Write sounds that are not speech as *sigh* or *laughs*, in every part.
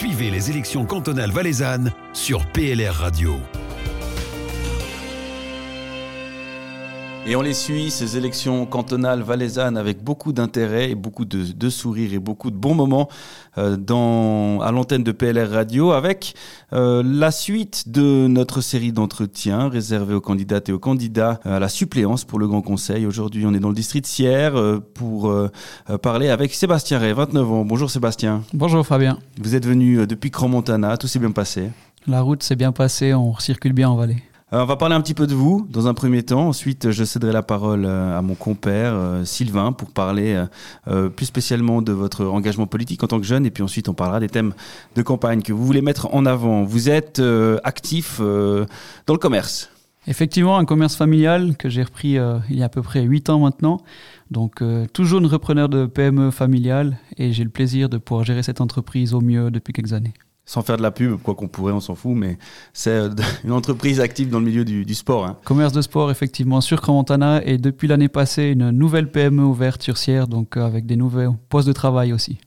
Suivez les élections cantonales valaisannes sur PLR Radio. Et on les suit, ces élections cantonales valaisannes, avec beaucoup d'intérêt et beaucoup de, de sourires et beaucoup de bons moments euh, dans, à l'antenne de PLR Radio, avec euh, la suite de notre série d'entretiens réservée aux candidates et aux candidats à la suppléance pour le Grand Conseil. Aujourd'hui, on est dans le district de Sierre euh, pour euh, parler avec Sébastien Ray, 29 ans. Bonjour Sébastien. Bonjour Fabien. Vous êtes venu depuis Crans-Montana, tout s'est bien passé La route s'est bien passée, on circule bien en vallée. Alors, on va parler un petit peu de vous dans un premier temps. Ensuite, je céderai la parole euh, à mon compère euh, Sylvain pour parler euh, plus spécialement de votre engagement politique en tant que jeune. Et puis ensuite, on parlera des thèmes de campagne que vous voulez mettre en avant. Vous êtes actif dans le commerce. Effectivement, un commerce familial que j'ai repris il y a à peu près 8 ans maintenant. Donc, toujours une repreneur de PME familiale et j'ai le plaisir de pouvoir gérer cette entreprise au mieux depuis quelques années sans faire de la pub, quoi qu'on pourrait, on s'en fout, mais c'est euh, *laughs* une entreprise active dans le milieu du, sport. Hein. Commerce de sport, effectivement, sur Crans-Montana, et depuis l'année passée, une nouvelle PME ouverte sur Sierre, donc euh, avec des nouveaux postes de travail aussi.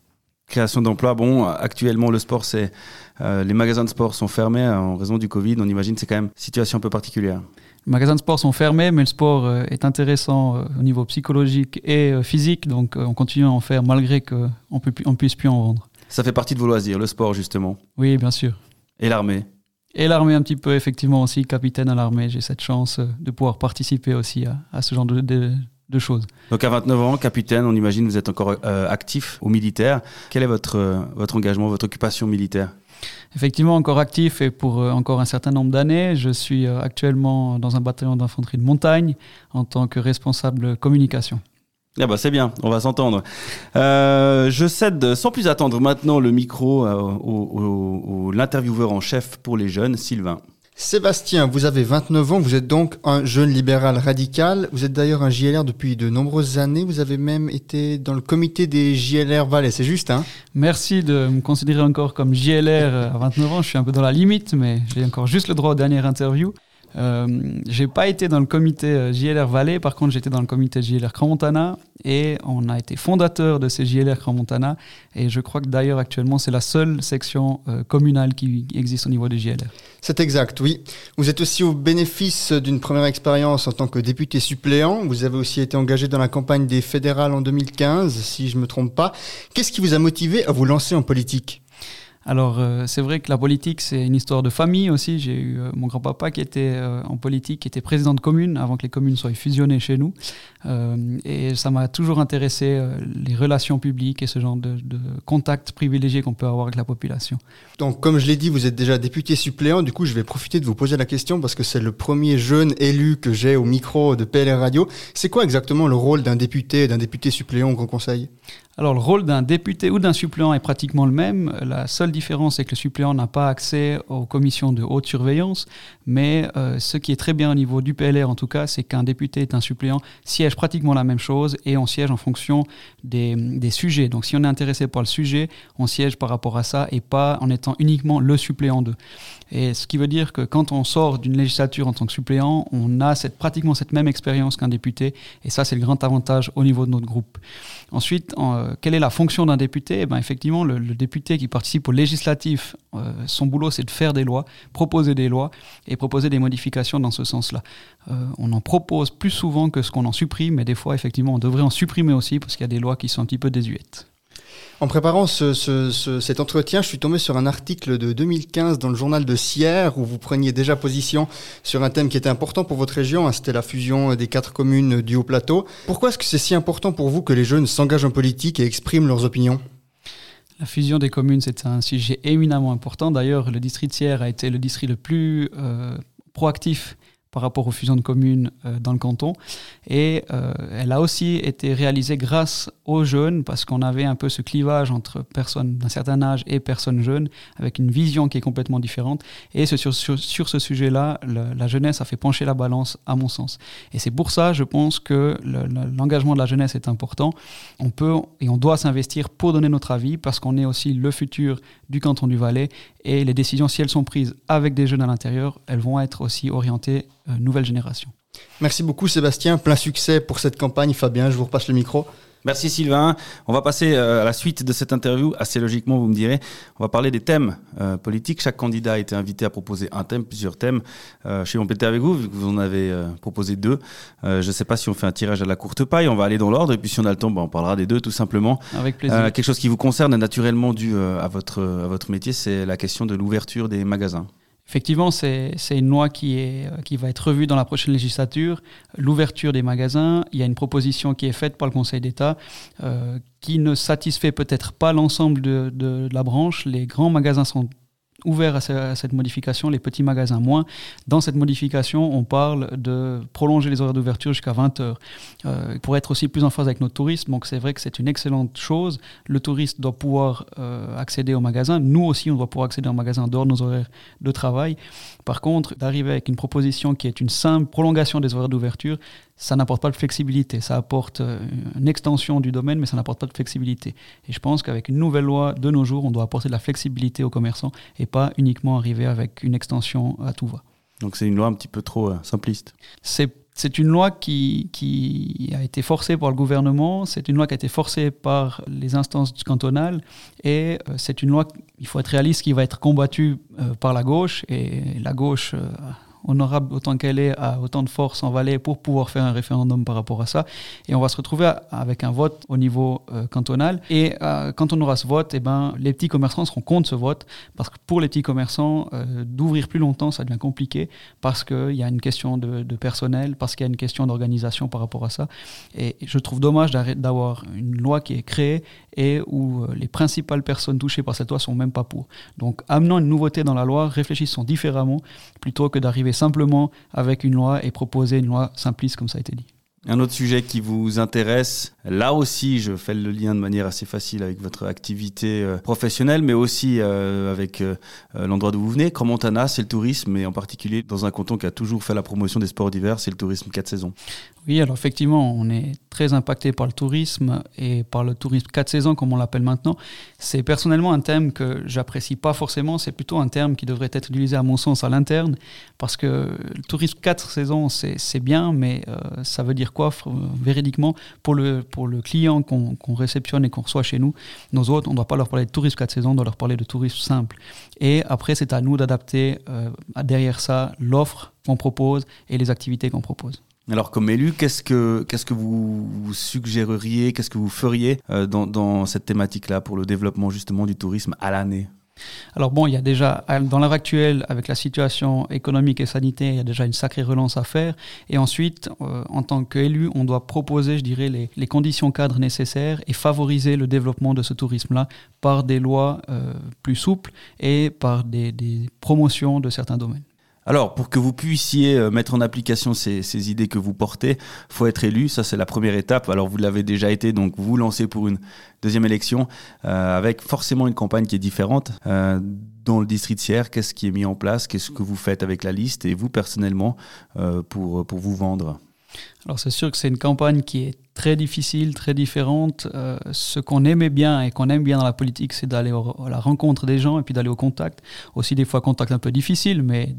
Création d'emplois, bon, actuellement, le sport, c'est. Euh, les magasins de sport sont fermés en raison du Covid, on imagine c'est quand même une situation un peu particulière. Les magasins de sport sont fermés, mais le sport est intéressant au niveau psychologique et physique, donc on continue à en faire malgré qu'on ne puisse plus en vendre. Ça fait partie de vos loisirs, le sport justement Oui, bien sûr. Et l'armée Et l'armée un petit peu, effectivement aussi, capitaine à l'armée. J'ai cette chance euh, de pouvoir participer aussi à, ce genre de, de, choses. Donc à 29 ans, capitaine, on imagine vous êtes encore euh, actif au militaire. Quel est votre, euh, votre engagement, votre occupation militaire? Effectivement, encore actif et pour encore un certain nombre d'années. Je suis actuellement dans un bataillon d'infanterie de montagne en tant que responsable communication. Ah bah c'est bien, on va s'entendre. Euh, je cède sans plus attendre maintenant le micro euh, au, l'intervieweur en chef pour les jeunes, Sylvain. Sébastien, vous avez 29 ans, vous êtes donc un jeune libéral radical. Vous êtes d'ailleurs un JLR depuis de nombreuses années. Vous avez même été dans le comité des JLR Valais, c'est juste, hein? Merci de me considérer encore comme JLR à 29 ans. Je suis un peu dans la limite, mais j'ai encore juste le droit aux dernières interviews. Euh, j'ai pas été dans le comité euh, JLR Valais, par contre j'étais dans le comité JLR Crans-Montana et on a été fondateur de ces JLR Crans-Montana et je crois que d'ailleurs actuellement c'est la seule section euh, communale qui existe au niveau des JLR. C'est exact, oui. Vous êtes aussi au bénéfice d'une première expérience en tant que député suppléant. Vous avez aussi été engagé dans la campagne des fédérales en 2015, si je me trompe pas. Qu'est-ce qui vous a motivé à vous lancer en politique? Alors, euh, c'est vrai que la politique, c'est une histoire de famille aussi. J'ai eu euh, mon grand-papa qui était euh, en politique, qui était président de commune avant que les communes soient fusionnées chez nous. et ça m'a toujours intéressé, les relations publiques et ce genre de, de contact privilégié qu'on peut avoir avec la population. Donc, comme je l'ai dit, vous êtes déjà député suppléant. Du coup, je vais profiter de vous poser la question parce que c'est le premier jeune élu que j'ai au micro de PLR Radio. C'est quoi exactement le rôle d'un député, d'un député suppléant au Grand Conseil? Alors le rôle d'un député ou d'un suppléant est pratiquement le même. La seule différence est que le suppléant n'a pas accès aux commissions de haute surveillance, mais euh, ce qui est très bien au niveau du PLR en tout cas, c'est qu'un député et un suppléant siègent pratiquement la même chose et on siège en fonction des, des, sujets. Donc si on est intéressé par le sujet, on siège par rapport à ça et pas en étant uniquement le suppléant d'eux. Et ce qui veut dire que quand on sort d'une législature en tant que suppléant, on a cette, pratiquement cette même expérience qu'un député et ça c'est le grand avantage au niveau de notre groupe. Ensuite, euh, quelle est la fonction d'un député? Eh ben, Effectivement, le, député qui participe au législatif, euh, son boulot, c'est de faire des lois, proposer des lois et proposer des modifications dans ce sens-là. Euh, on en propose plus souvent que ce qu'on en supprime, mais des fois, effectivement, on devrait en supprimer aussi parce qu'il y a des lois qui sont un petit peu désuètes. En préparant cet entretien, je suis tombé sur un article de 2015 dans le journal de Sierre où vous preniez déjà position sur un thème qui était important pour votre région, hein, c'était la fusion des quatre communes du Haut-Plateau. Pourquoi est-ce que c'est si important pour vous que les jeunes s'engagent en politique et expriment leurs opinions? La fusion des communes, c'est un sujet éminemment important. D'ailleurs, le district de Sierre a été le district le plus euh, proactif par rapport aux fusions de communes euh, dans le canton. Et euh, elle a aussi été réalisée grâce aux jeunes, parce qu'on avait un peu ce clivage entre personnes d'un certain âge et personnes jeunes, avec une vision qui est complètement différente. Et sur, ce sujet-là, la jeunesse a fait pencher la balance, à mon sens. Et c'est pour ça, je pense que l'engagement de la jeunesse est important. On peut et on doit s'investir pour donner notre avis, parce qu'on est aussi le futur du canton du Valais. Et les décisions, si elles sont prises avec des jeunes à l'intérieur, elles vont être aussi orientées nouvelle génération. Merci beaucoup Sébastien, plein succès pour cette campagne. Fabien, je vous repasse le micro. Merci Sylvain. On va passer euh, à la suite de cette interview. Assez logiquement, vous me direz, on va parler des thèmes euh, politiques. Chaque candidat a été invité à proposer un thème, plusieurs thèmes. Euh, je suis embêté avec vous, vu que vous en avez euh, proposé deux. Euh, je ne sais pas si on fait un tirage à la courte paille. On va aller dans l'ordre. Et puis si on a le temps, ben, on parlera des deux, tout simplement. Avec plaisir. Euh, quelque chose qui vous concerne naturellement dû euh, à, votre, à votre métier, c'est la question de l'ouverture des magasins. Effectivement, c'est une loi qui, va être revue dans la prochaine législature. L'ouverture des magasins, il y a une proposition qui est faite par le Conseil d'État euh, qui ne satisfait peut-être pas l'ensemble de la branche. Les grands magasins sont ouverts à, ce- à cette modification, les petits magasins moins. Dans cette modification, on parle de prolonger les horaires d'ouverture jusqu'à 20 heures euh, pour être aussi plus en phase avec notre tourisme. Donc c'est vrai que c'est une excellente chose. Le touriste doit pouvoir euh, accéder au magasin. Nous aussi, on doit pouvoir accéder au magasin dehors de nos horaires de travail. Par contre, d'arriver avec une proposition qui est une simple prolongation des horaires d'ouverture, ça n'apporte pas de flexibilité. Ça apporte euh, une extension du domaine, mais ça n'apporte pas de flexibilité. Et je pense qu'avec une nouvelle loi de nos jours, on doit apporter de la flexibilité aux commerçants pas uniquement arriver avec une extension à tout va. Donc c'est une loi un petit peu trop euh, simpliste. C'est c'est une loi qui, qui a été forcée par le gouvernement, c'est une loi qui a été forcée par les instances cantonales, et euh, c'est une loi, il faut être réaliste, qui va être combattue euh, par la gauche, et la gauche, honorable autant qu'elle est, autant de force en Valais pour pouvoir faire un référendum par rapport à ça. Et on va se retrouver avec un vote au niveau euh, cantonal. Et euh, quand on aura ce vote, eh ben, les petits commerçants seront contre ce vote, parce que pour les petits commerçants, euh, d'ouvrir plus longtemps, ça devient compliqué, parce qu'il y a une question de, personnel, parce qu'il y a une question d'organisation par rapport à ça. Et je trouve dommage d'avoir une loi qui est créée et où euh, les principales personnes touchées par cette loi sont même pas pour. Donc, amenant une nouveauté dans la loi, réfléchissons différemment plutôt que d'arriver simplement avec une loi et proposer une loi simpliste comme ça a été dit. Un autre sujet qui vous intéresse, là aussi je fais le lien de manière assez facile avec votre activité euh, professionnelle, mais aussi euh, avec l'endroit d'où vous venez. Cromontana, c'est le tourisme, et en particulier dans un canton qui a toujours fait la promotion des sports d'hiver, c'est le tourisme 4 saisons. Oui, alors effectivement, on est très impacté par le tourisme et par le tourisme 4 saisons, comme on l'appelle maintenant. C'est personnellement un thème que j'apprécie pas forcément. C'est plutôt un terme qui devrait être utilisé, à mon sens, à l'interne, parce que le tourisme 4 saisons, c'est bien, mais euh, ça veut dire quoi, véridiquement, pour le, pour le client qu'on réceptionne et qu'on reçoit chez nous Nos autres, on ne doit pas leur parler de tourisme 4 saisons, on doit leur parler de tourisme simple. Et après, c'est à nous d'adapter euh, derrière ça l'offre qu'on propose et les activités qu'on propose. Alors comme élu, qu'est-ce que, vous, suggéreriez, qu'est-ce que vous feriez euh, dans, cette thématique-là pour le développement justement du tourisme à l'année? Alors bon, il y a déjà, dans l'heure actuelle, avec la situation économique et sanitaire, il y a déjà une sacrée relance à faire. Et ensuite, euh, en tant qu'élu, on doit proposer, je dirais, les, les conditions cadres nécessaires et favoriser le développement de ce tourisme-là par des lois euh, plus souples et par des, des promotions de certains domaines. Alors, pour que vous puissiez euh, mettre en application ces, idées que vous portez, faut être élu. Ça, c'est la première étape. Alors, vous l'avez déjà été, donc vous lancez pour une deuxième élection euh, avec forcément une campagne qui est différente. Euh, dans le district Sierre, qu'est-ce qui est mis en place? Qu'est-ce que vous faites avec la liste? Et vous personnellement pour, pour vous vendre? Alors c'est sûr que c'est une campagne qui est très difficile, très différente. Ce qu'on aimait bien et qu'on aime bien dans la politique, c'est d'aller à la rencontre des gens et puis d'aller au contact. Aussi des fois contact un peu difficile, mais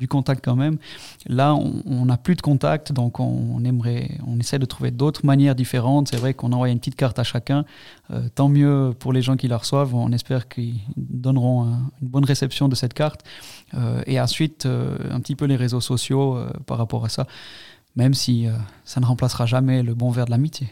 du contact quand même. Là, on n'a plus de contact, donc on, aimerait, on essaie de trouver d'autres manières différentes. C'est vrai qu'on envoie une petite carte à chacun. Euh, tant mieux pour les gens qui la reçoivent. On espère qu'ils donneront un- une bonne réception de cette carte. Euh, et ensuite, euh, un petit peu les réseaux sociaux par rapport à ça même si ça ne remplacera jamais le bon verre de l'amitié.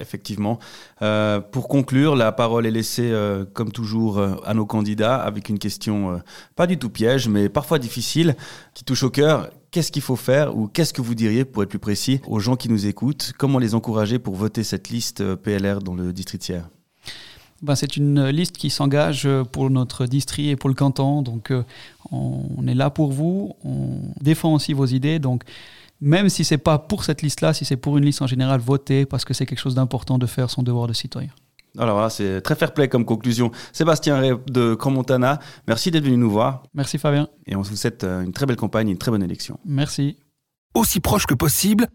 Effectivement. Euh, pour conclure, la parole est laissée, euh, comme toujours, euh, à nos candidats avec une question pas du tout piège, mais parfois difficile, qui touche au cœur. Qu'est-ce qu'il faut faire ou qu'est-ce que vous diriez, pour être plus précis, aux gens qui nous écoutent? Comment les encourager pour voter cette liste PLR dans le district tiers? Ben, c'est une liste qui s'engage pour notre district et pour le canton. Donc, on, on est là pour vous. On défend aussi vos idées. Donc, même si c'est pas pour cette liste-là, si c'est pour une liste en général, votez parce que c'est quelque chose d'important de faire son devoir de citoyen. Alors voilà, c'est très fair play comme conclusion. Sébastien Ray de Cromontana, merci d'être venu nous voir Merci Fabien. et on vous souhaite euh, une très belle campagne et une très bonne élection. Merci. Aussi proche que possible,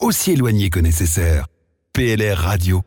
aussi éloigné que nécessaire. PLR Radio.